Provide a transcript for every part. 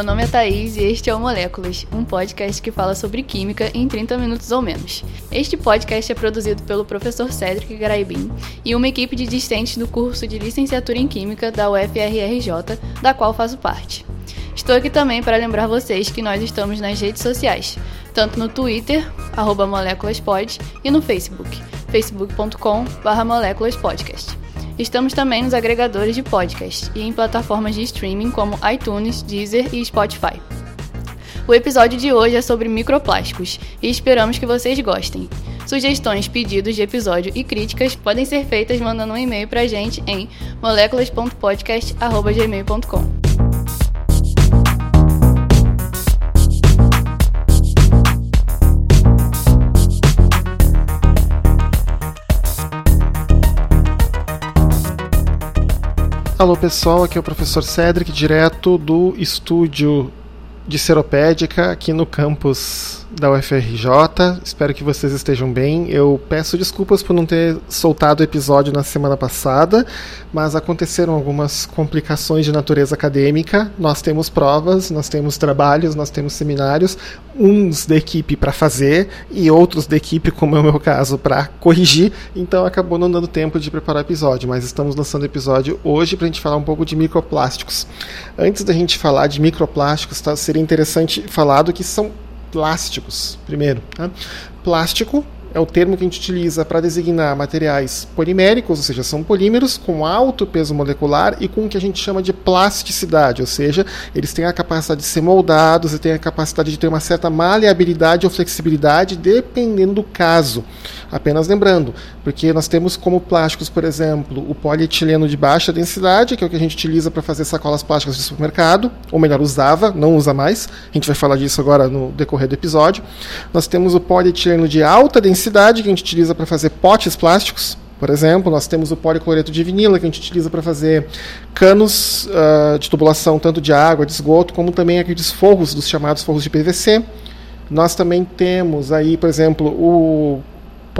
Meu nome é Thaís e este é o Moléculas, um podcast que fala sobre química em 30 minutos ou menos. Este podcast é produzido pelo professor Cedric Garaibim e uma equipe de discentes do curso de licenciatura em Química da UFRRJ, da qual faço parte. Estou aqui também para lembrar vocês que nós estamos nas redes sociais, tanto no Twitter, moléculaspod, e no Facebook, facebook.com.br moléculaspodcast. Estamos também nos agregadores de podcast e em plataformas de streaming como iTunes, Deezer e Spotify. O episódio de hoje é sobre microplásticos e esperamos que vocês gostem. Sugestões, pedidos de episódio e críticas podem ser feitas mandando um e-mail para a gente em moléculas.podcast.gmail.com. Alô pessoal, aqui é o professor Cedric, direto do estúdio de Seropédica aqui no campus da UFRJ. Espero que vocês estejam bem. Eu peço desculpas por não ter soltado o episódio na semana passada, mas aconteceram algumas complicações de natureza acadêmica. Nós temos provas, nós temos trabalhos, nós temos seminários, uns da equipe para fazer e outros da equipe, como é o meu caso, para corrigir. Então acabou não dando tempo de preparar o episódio, mas estamos lançando o episódio hoje para a gente falar um pouco de microplásticos. Antes da gente falar de microplásticos, tá, seria interessante falar do que são plásticos, primeiro. Tá? Plástico é o termo que a gente utiliza para designar materiais poliméricos, ou seja, são polímeros com alto peso molecular e com o que a gente chama de plasticidade, ou seja, eles têm a capacidade de ser moldados e têm a capacidade de ter uma certa maleabilidade ou flexibilidade dependendo do caso. Apenas lembrando, porque nós temos como plásticos, por exemplo, o polietileno de baixa densidade, que é o que a gente utiliza para fazer sacolas plásticas de supermercado, ou melhor, usava, não usa mais. A gente vai falar disso agora no decorrer do episódio. Nós temos o polietileno de alta densidade, que a gente utiliza para fazer potes plásticos, por exemplo, nós temos o policloreto de vinila, que a gente utiliza para fazer canos uh, de tubulação, tanto de água, de esgoto, como também aqueles forros, dos chamados forros de PVC. Nós também temos aí, por exemplo, o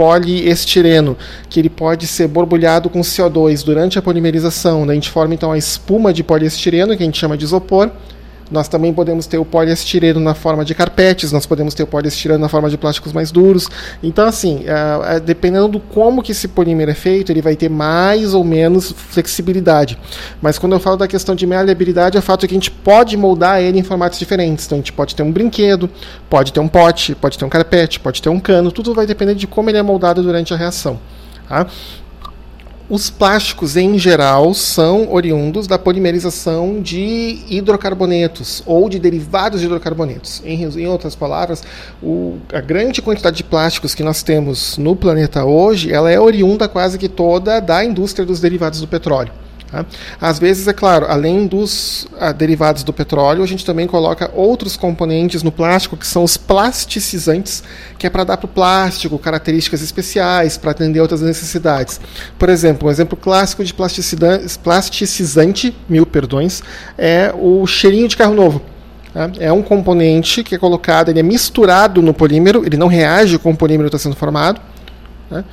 poliestireno, que ele pode ser borbulhado com CO2 durante a polimerização. Né? A gente forma então a espuma de poliestireno, que a gente chama de isopor, nós também podemos ter o poliestireno na forma de carpetes, nós podemos ter o poliestireno na forma de plásticos mais duros. Então, assim, é, é, dependendo do como que esse polímero é feito, ele vai ter mais ou menos flexibilidade. Mas quando eu falo da questão de maleabilidade, é o fato que a gente pode moldar ele em formatos diferentes. Então, a gente pode ter um brinquedo, pode ter um pote, pode ter um carpete, pode ter um cano, tudo vai depender de como ele é moldado durante a reação. Tá? Os plásticos, em geral, são oriundos da polimerização de hidrocarbonetos ou de derivados de hidrocarbonetos. Em, em outras palavras, o, a grande quantidade de plásticos que nós temos no planeta hoje, ela é oriunda quase que toda da indústria dos derivados do petróleo. Tá? Às vezes, é claro, além dos ah, derivados do petróleo, a gente também coloca outros componentes no plástico, que são os plasticizantes, que é para dar para o plástico características especiais, para atender outras necessidades. Por exemplo, um exemplo clássico de plasticizante, mil perdões, é o cheirinho de carro novo. Tá? É um componente que é colocado, ele é misturado no polímero, ele não reage com o polímero que está sendo formado. Tá?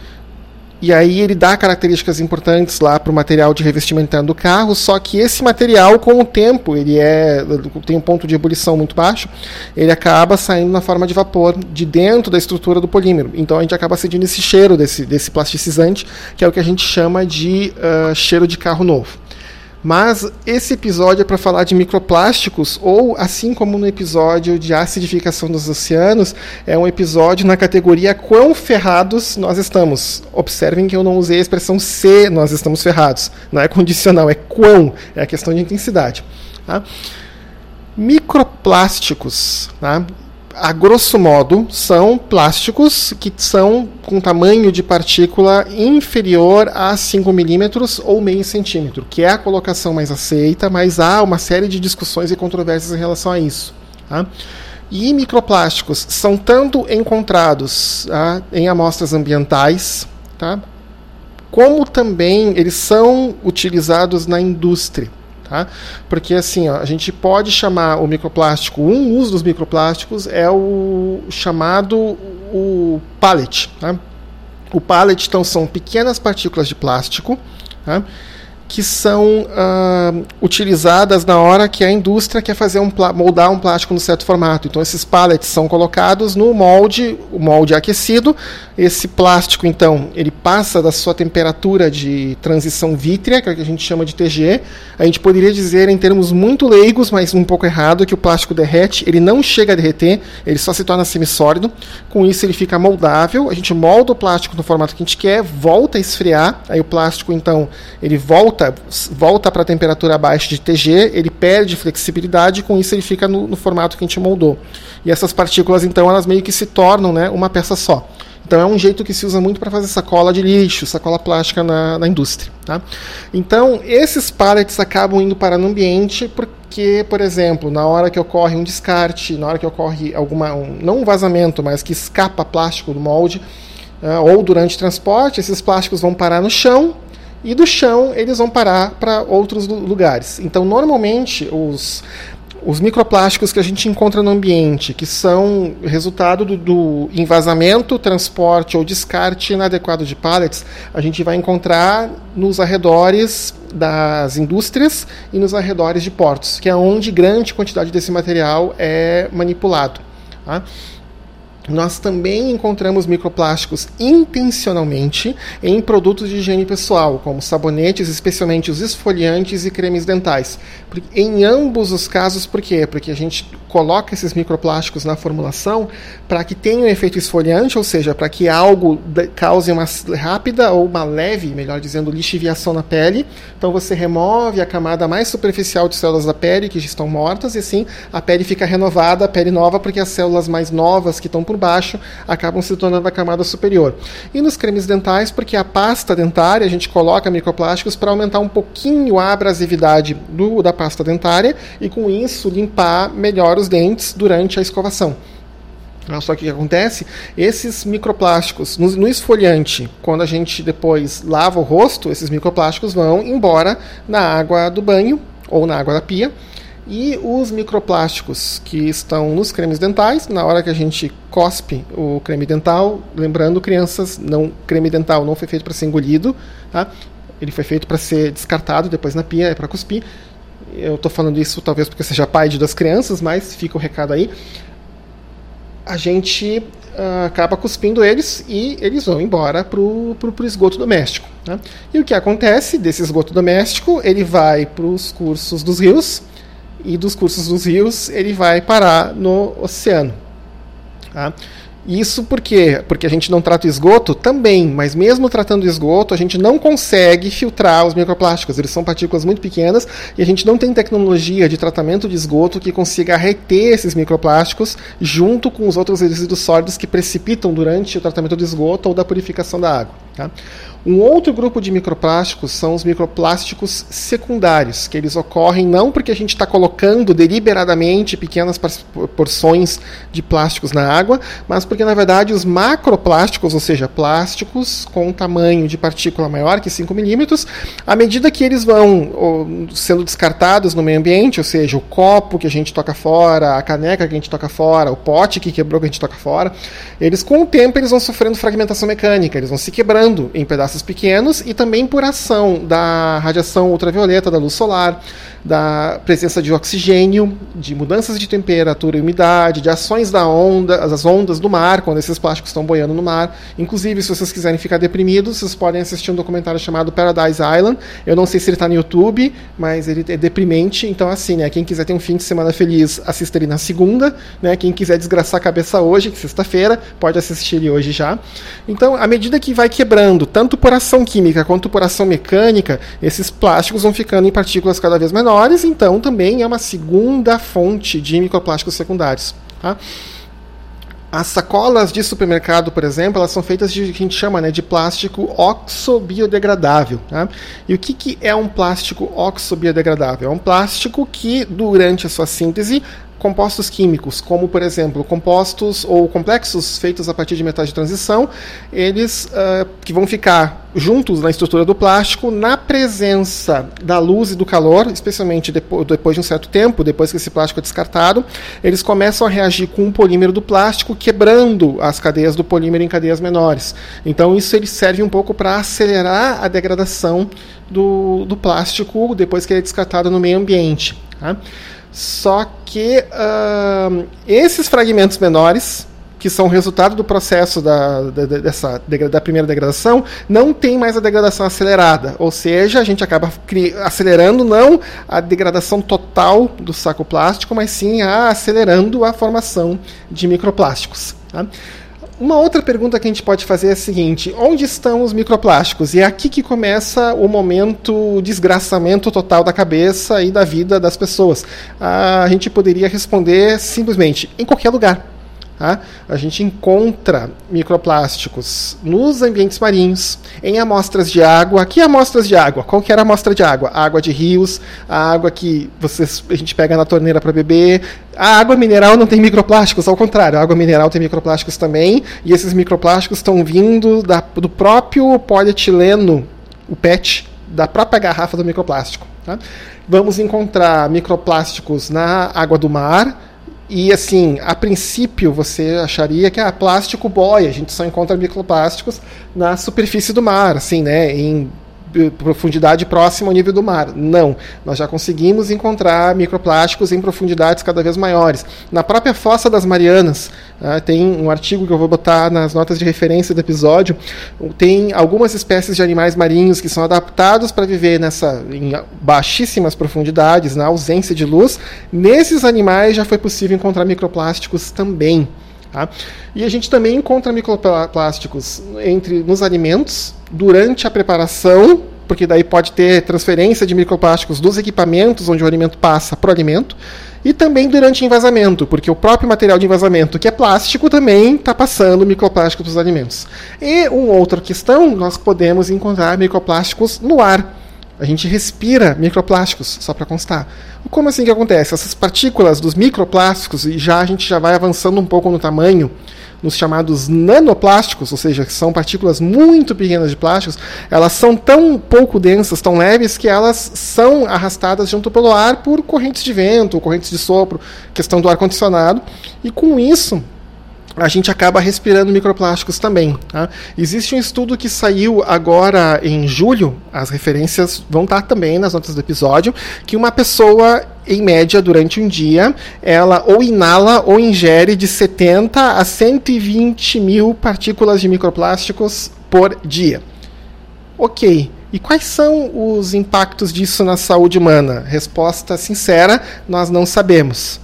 E aí ele dá características importantes lá para o material de revestimento do carro, só que esse material, com o tempo, ele é tem um ponto de ebulição muito baixo, ele acaba saindo na forma de vapor de dentro da estrutura do polímero. Então a gente acaba sentindo esse cheiro desse, desse plasticizante, que é o que a gente chama de uh, cheiro de carro novo. Mas esse episódio é para falar de microplásticos, ou assim como no episódio de acidificação dos oceanos, é um episódio na categoria quão ferrados nós estamos. Observem que eu não usei a expressão se nós estamos ferrados. Não é condicional, é quão, é a questão de intensidade. Tá? Microplásticos. Tá? A grosso modo, são plásticos que são com tamanho de partícula inferior a 5 milímetros ou meio centímetro, que é a colocação mais aceita, mas há uma série de discussões e controvérsias em relação a isso. Tá? E microplásticos são tanto encontrados tá, em amostras ambientais, tá, como também eles são utilizados na indústria. Tá? Porque assim, ó, a gente pode chamar o microplástico, um uso dos microplásticos é o chamado o pallet. Tá? O pallet então são pequenas partículas de plástico tá? Que são uh, utilizadas na hora que a indústria quer fazer um moldar um plástico no certo formato. Então esses pallets são colocados no molde, o molde é aquecido. Esse plástico então ele passa da sua temperatura de transição vítrea, que é a gente chama de TG. A gente poderia dizer em termos muito leigos, mas um pouco errado, que o plástico derrete. Ele não chega a derreter, ele só se torna semissólido. Com isso ele fica moldável. A gente molda o plástico no formato que a gente quer, volta a esfriar. Aí o plástico então ele volta volta, volta para a temperatura abaixo de TG, ele perde flexibilidade com isso ele fica no, no, formato que a gente moldou. E essas partículas, então, elas meio que se tornam né, uma peça só. Então é um jeito que se usa muito para fazer sacola de lixo, sacola plástica na, na indústria. Tá? Então esses pallets acabam indo para o ambiente porque, por exemplo, na hora que ocorre um descarte, na hora que ocorre alguma, um, não um vazamento, mas que escapa plástico do molde, uh, ou durante transporte, esses plásticos vão parar no chão e do chão eles vão parar para outros lugares. Então, normalmente, os, os microplásticos que a gente encontra no ambiente, que são resultado do, do envasamento, transporte ou descarte inadequado de pallets, a gente vai encontrar nos arredores das indústrias e nos arredores de portos, que é onde grande quantidade desse material é manipulado. Tá? Nós também encontramos microplásticos intencionalmente em produtos de higiene pessoal, como sabonetes, especialmente os esfoliantes e cremes dentais. Em ambos os casos, por quê? Porque a gente coloca esses microplásticos na formulação para que tenha um efeito esfoliante, ou seja, para que algo cause uma rápida ou uma leve, melhor dizendo, lixiviação na pele. Então você remove a camada mais superficial de células da pele que já estão mortas e assim a pele fica renovada, a pele nova, porque as células mais novas que estão por baixo acabam se tornando a camada superior. E nos cremes dentais, porque a pasta dentária a gente coloca microplásticos para aumentar um pouquinho a abrasividade do, da pasta dentária e com isso limpar melhor os dentes durante a escovação. Só que o que acontece? Esses microplásticos, no, no, esfoliante, quando a gente depois lava o rosto, esses microplásticos vão embora na água do banho ou na água da pia e os microplásticos que estão nos cremes dentais, na hora que a gente cospe o creme dental, lembrando crianças, não creme dental não foi feito para ser engolido, tá? Ele foi feito para ser descartado depois na pia, é para cuspir. Eu estou falando isso talvez porque seja pai de duas crianças, mas fica o recado aí. A gente uh, acaba cuspindo eles e eles vão embora para o esgoto doméstico. Né? E o que acontece desse esgoto doméstico? Ele vai para os cursos dos rios, e dos cursos dos rios ele vai parar no oceano. Tá? Isso por quê? Porque a gente não trata o esgoto? Também, mas mesmo tratando o esgoto, a gente não consegue filtrar os microplásticos. Eles são partículas muito pequenas e a gente não tem tecnologia de tratamento de esgoto que consiga reter esses microplásticos junto com os outros resíduos sólidos que precipitam durante o tratamento do esgoto ou da purificação da água. Tá? Um outro grupo de microplásticos são os microplásticos secundários, que eles ocorrem não porque a gente está colocando deliberadamente pequenas porções de plásticos na água, mas porque na verdade os macroplásticos, ou seja, plásticos com tamanho de partícula maior que 5 milímetros, à medida que eles vão sendo descartados no meio ambiente, ou seja, o copo que a gente toca fora, a caneca que a gente toca fora, o pote que quebrou que a gente toca fora, eles com o tempo eles vão sofrendo fragmentação mecânica, eles vão se quebrando em pedaços pequenos e também por ação da radiação ultravioleta, da luz solar, da presença de oxigênio, de mudanças de temperatura e umidade, de ações da onda, as ondas do mar, quando esses plásticos estão boiando no mar. Inclusive, se vocês quiserem ficar deprimidos, vocês podem assistir um documentário chamado Paradise Island. Eu não sei se ele está no YouTube, mas ele é deprimente. Então, assim, né, quem quiser ter um fim de semana feliz, assista ele na segunda. Né, quem quiser desgraçar a cabeça hoje, que sexta-feira, pode assistir ele hoje já. Então, à medida que vai quebrando, tanto por ação química quanto por ação mecânica, esses plásticos vão ficando em partículas cada vez menores menores, então também é uma segunda fonte de microplásticos secundários. Tá? As sacolas de supermercado, por exemplo, elas são feitas de que a gente chama né, de plástico oxobiodegradável. Tá? E o que, que é um plástico oxobiodegradável? É um plástico que, durante a sua síntese, compostos químicos, como por exemplo compostos ou complexos feitos a partir de metais de transição, eles uh, que vão ficar juntos na estrutura do plástico na presença da luz e do calor, especialmente depois, depois de um certo tempo, depois que esse plástico é descartado, eles começam a reagir com o polímero do plástico, quebrando as cadeias do polímero em cadeias menores. Então isso ele serve um pouco para acelerar a degradação do, do plástico depois que ele é descartado no meio ambiente. Tá? Só que uh, esses fragmentos menores, que são resultado do processo da, da, dessa, da primeira degradação, não tem mais a degradação acelerada. Ou seja, a gente acaba acelerando não a degradação total do saco plástico, mas sim a acelerando a formação de microplásticos. Tá? Uma outra pergunta que a gente pode fazer é a seguinte: onde estão os microplásticos? E é aqui que começa o momento desgraçamento total da cabeça e da vida das pessoas. A gente poderia responder simplesmente em qualquer lugar. Tá? A gente encontra microplásticos nos ambientes marinhos, em amostras de água. Que amostras de água? Qual que era a amostra de água? Água de rios, a água que vocês, a gente pega na torneira para beber. A água mineral não tem microplásticos, ao contrário, a água mineral tem microplásticos também, e esses microplásticos estão vindo da, do próprio polietileno, o PET, da própria garrafa do microplástico. Tá? Vamos encontrar microplásticos na água do mar, e assim, a princípio você acharia que ah, plástico boia, a gente só encontra microplásticos na superfície do mar, assim, né, em profundidade próxima ao nível do mar. Não, nós já conseguimos encontrar microplásticos em profundidades cada vez maiores. Na própria fossa das Marianas, uh, tem um artigo que eu vou botar nas notas de referência do episódio, tem algumas espécies de animais marinhos que são adaptados para viver nessa em baixíssimas profundidades, na ausência de luz. Nesses animais já foi possível encontrar microplásticos também. Tá? E a gente também encontra microplásticos entre nos alimentos, durante a preparação, porque daí pode ter transferência de microplásticos dos equipamentos onde o alimento passa para o alimento, e também durante envasamento, porque o próprio material de envasamento, que é plástico, também está passando microplásticos para os alimentos. E uma outra questão, nós podemos encontrar microplásticos no ar. A gente respira microplásticos, só para constar. Como assim que acontece? Essas partículas dos microplásticos, e já a gente já vai avançando um pouco no tamanho, nos chamados nanoplásticos, ou seja, que são partículas muito pequenas de plásticos, elas são tão pouco densas, tão leves, que elas são arrastadas junto pelo ar por correntes de vento, correntes de sopro, questão do ar-condicionado, e com isso a gente acaba respirando microplásticos também. Tá? Existe um estudo que saiu agora em julho, as referências vão estar também nas notas do episódio, que uma pessoa, em média, durante um dia, ela ou inala ou ingere de 70 a 120 mil partículas de microplásticos por dia. Ok. E quais são os impactos disso na saúde humana? Resposta sincera: nós não sabemos.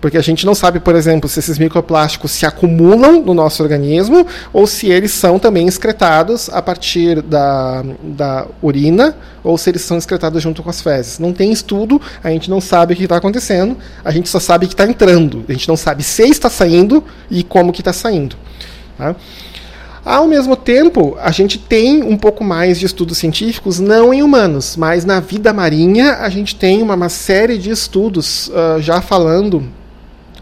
Porque a gente não sabe, por exemplo, se esses microplásticos se acumulam no nosso organismo ou se eles são também excretados a partir da, da urina ou se eles são excretados junto com as fezes. Não tem estudo, a gente não sabe o que está acontecendo, a gente só sabe que está entrando. A gente não sabe se está saindo e como que está saindo. Tá? Ao mesmo tempo, a gente tem um pouco mais de estudos científicos, não em humanos, mas na vida marinha a gente tem uma, uma série de estudos uh, já falando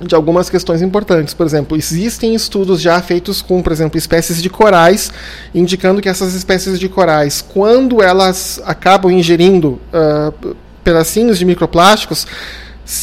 de algumas questões importantes. Por exemplo, existem estudos já feitos com, por exemplo, espécies de corais, indicando que essas espécies de corais, quando elas acabam ingerindo uh, pedacinhos de microplásticos,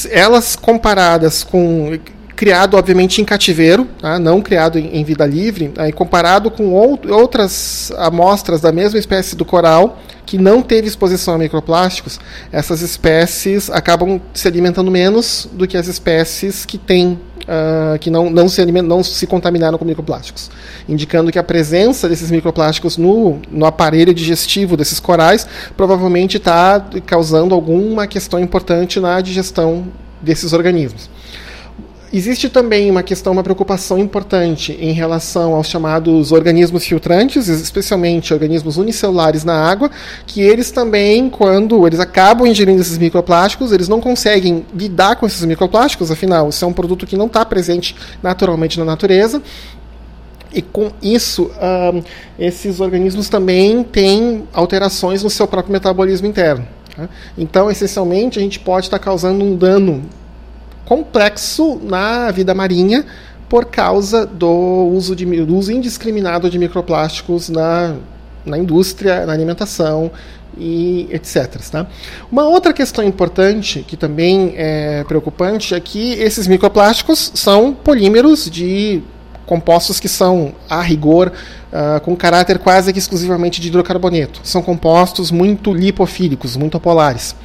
elas comparadas com criado obviamente em cativeiro, tá? não criado em, em, vida livre, aí comparado com out outras amostras da mesma espécie do coral que não teve exposição a microplásticos, essas espécies acabam se alimentando menos do que as espécies que têm uh, que não, não, se não se contaminaram com microplásticos, indicando que a presença desses microplásticos no, no aparelho digestivo desses corais provavelmente está causando alguma questão importante na digestão desses organismos. Existe também uma questão, uma preocupação importante em relação aos chamados organismos filtrantes, especialmente organismos unicelulares na água, que eles também, quando eles acabam ingerindo esses microplásticos, eles não conseguem lidar com esses microplásticos, afinal, isso é um produto que não está presente naturalmente na natureza, e com isso, esses organismos também têm alterações no seu próprio metabolismo interno. Tá? Então, essencialmente, a gente pode estar tá causando um dano complexo na vida marinha por causa do uso, de, uso indiscriminado de microplásticos na, na indústria, na alimentação e etc. Tá? Uma outra questão importante, que também é preocupante, é que esses microplásticos são polímeros de compostos que são, a rigor, uh, com caráter quase que exclusivamente de hidrocarboneto. São compostos muito lipofílicos, muito polares.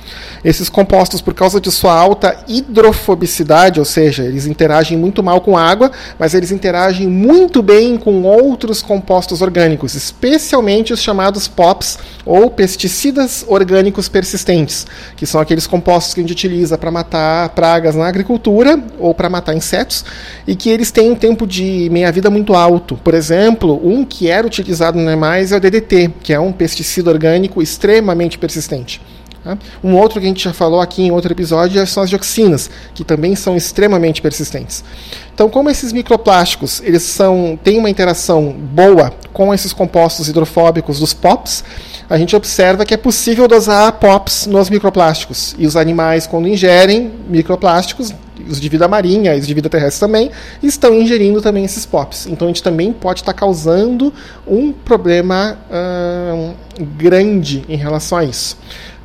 Esses compostos, por causa de sua alta hidrofobicidade, ou seja, eles interagem muito mal com água, mas eles interagem muito bem com outros compostos orgânicos, especialmente os chamados POPs, ou pesticidas orgânicos persistentes, que são aqueles compostos que a gente utiliza para matar pragas na agricultura ou para matar insetos, e que eles têm um tempo de meia-vida muito alto. Por exemplo, um que era utilizado não é mais é o DDT, que é um pesticida orgânico extremamente persistente. Tá? Um outro que a gente já falou aqui em outro episódio são as dioxinas, que também são extremamente persistentes. Então, como esses microplásticos eles são, têm uma interação boa com esses compostos hidrofóbicos dos POPs, a gente observa que é possível dosar POPs nos microplásticos. E os animais, quando ingerem microplásticos, os de vida marinha e os de vida terrestre também, estão ingerindo também esses POPs. Então a gente também pode estar causando um problema uh, grande em relação a isso.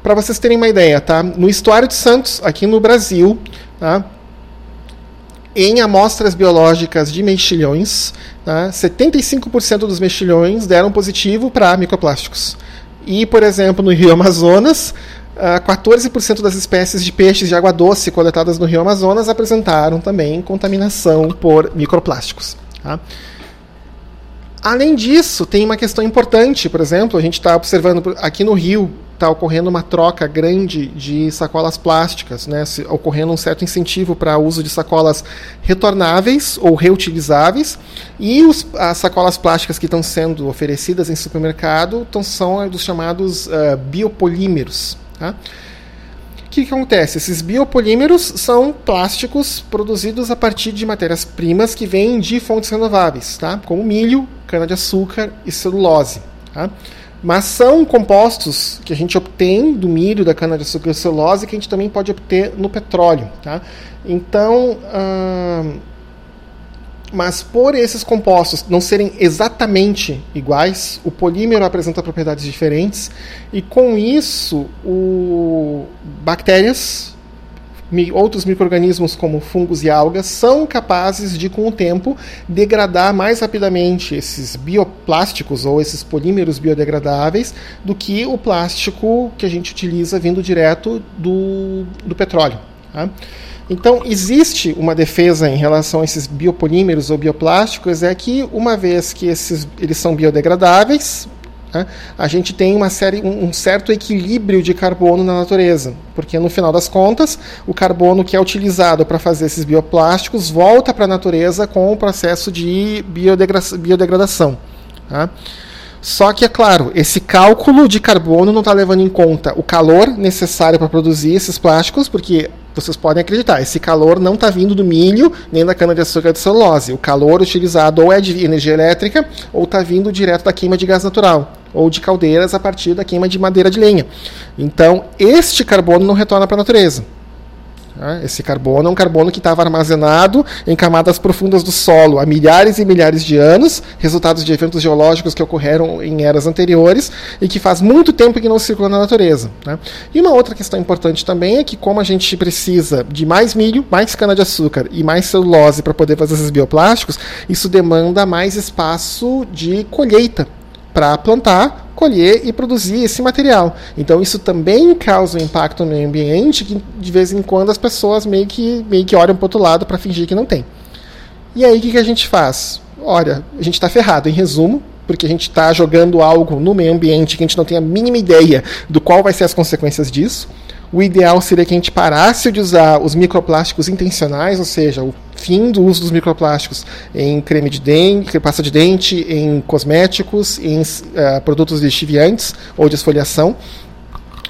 Para vocês terem uma ideia, tá? no Estuário de Santos, aqui no Brasil, tá? em amostras biológicas de mexilhões, tá? 75% dos mexilhões deram positivo para microplásticos. E, por exemplo, no Rio Amazonas, 14% das espécies de peixes de água doce coletadas no Rio Amazonas apresentaram também contaminação por microplásticos. Tá? Além disso, tem uma questão importante, por exemplo, a gente está observando aqui no Rio, está ocorrendo uma troca grande de sacolas plásticas, né, ocorrendo um certo incentivo para o uso de sacolas retornáveis ou reutilizáveis, e os, as sacolas plásticas que estão sendo oferecidas em supermercado tão, são dos chamados uh, biopolímeros. Tá? O que, que acontece? Esses biopolímeros são plásticos produzidos a partir de matérias-primas que vêm de fontes renováveis, tá? como milho, cana-de-açúcar e celulose. Tá? Mas são compostos que a gente obtém do milho, da cana-de-açúcar e celulose que a gente também pode obter no petróleo. Tá? Então, hum, mas por esses compostos não serem exatamente iguais, o polímero apresenta propriedades diferentes e com isso o bactérias, outros microrganismos como fungos e algas são capazes de com o tempo degradar mais rapidamente esses bioplásticos ou esses polímeros biodegradáveis do que o plástico que a gente utiliza vindo direto do, do petróleo. Tá? Então, existe uma defesa em relação a esses biopolímeros ou bioplásticos, é que uma vez que esses, eles são biodegradáveis, né, a gente tem uma série, um, certo equilíbrio de carbono na natureza, porque no final das contas, o carbono que é utilizado para fazer esses bioplásticos volta para a natureza com o processo de biodegra biodegradação. Tá? Só que, é claro, esse cálculo de carbono não está levando em conta o calor necessário para produzir esses plásticos, porque vocês podem acreditar, esse calor não está vindo do milho nem da cana-de-açúcar de celulose. O calor utilizado ou é de energia elétrica ou está vindo direto da queima de gás natural ou de caldeiras a partir da queima de madeira de lenha. Então, este carbono não retorna para a natureza. Né? Esse carbono é um carbono que estava armazenado em camadas profundas do solo há milhares e milhares de anos, resultados de eventos geológicos que ocorreram em eras anteriores e que faz muito tempo que não circula na natureza. Né? E uma outra questão importante também é que, como a gente precisa de mais milho, mais cana-de-açúcar e mais celulose para poder fazer esses bioplásticos, isso demanda mais espaço de colheita para plantar colher e produzir esse material. Então isso também causa um impacto no meio ambiente que de vez em quando as pessoas meio que, meio que olham para outro lado para fingir que não tem. E aí o que, que a gente faz? Olha, a gente está ferrado, em resumo, porque a gente está jogando algo no meio ambiente que a gente não tem a mínima ideia do qual vai ser as consequências disso. O ideal seria que a gente parasse de usar os microplásticos intencionais, ou seja, o fim do uso dos microplásticos em creme de dente, pasta de dente, em cosméticos, em uh, produtos lixiviantes ou de esfoliação.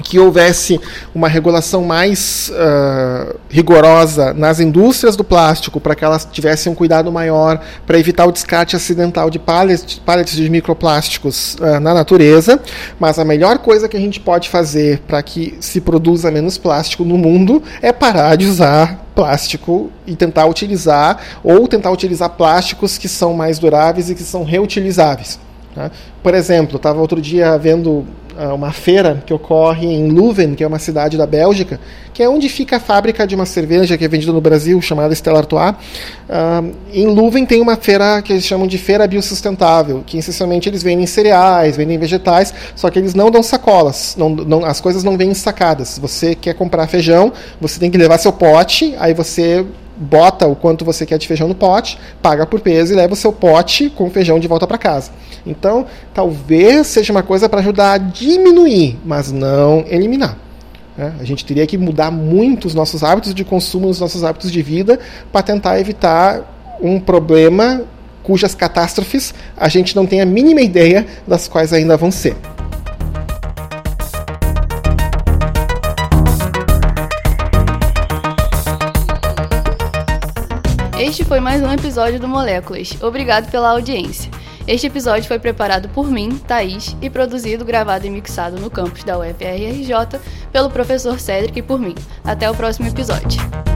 Que houvesse uma regulação mais uh, rigorosa nas indústrias do plástico para que elas tivessem um cuidado maior para evitar o descarte acidental de pallets, pallets de microplásticos uh, na natureza. Mas a melhor coisa que a gente pode fazer para que se produza menos plástico no mundo é parar de usar plástico e tentar utilizar ou tentar utilizar plásticos que são mais duráveis e que são reutilizáveis. Tá? Por exemplo, estava outro dia vendo uma feira que ocorre em Leuven, que é uma cidade da Bélgica, que é onde fica a fábrica de uma cerveja que é vendida no Brasil, chamada Stella Artois. Uh, em Leuven tem uma feira que eles chamam de feira biosustentável, que essencialmente eles vendem cereais, vendem vegetais, só que eles não dão sacolas, não, não, as coisas não vêm sacadas. Você quer comprar feijão, você tem que levar seu pote, aí você bota o quanto você quer de feijão no pote, paga por peso e leva o seu pote com feijão de volta para casa. Então, talvez seja uma coisa para ajudar a diminuir, mas não eliminar. Né? A gente teria que mudar muito os nossos hábitos de consumo, os nossos hábitos de vida, para tentar evitar um problema cujas catástrofes a gente não tem a mínima ideia das quais ainda vão ser. Este foi mais um episódio do Moléculas. Obrigado pela audiência. Este episódio foi preparado por mim, Thaís, e produzido, gravado e mixado no campus da UFRRJ pelo professor Cedric e por mim. Até o próximo episódio.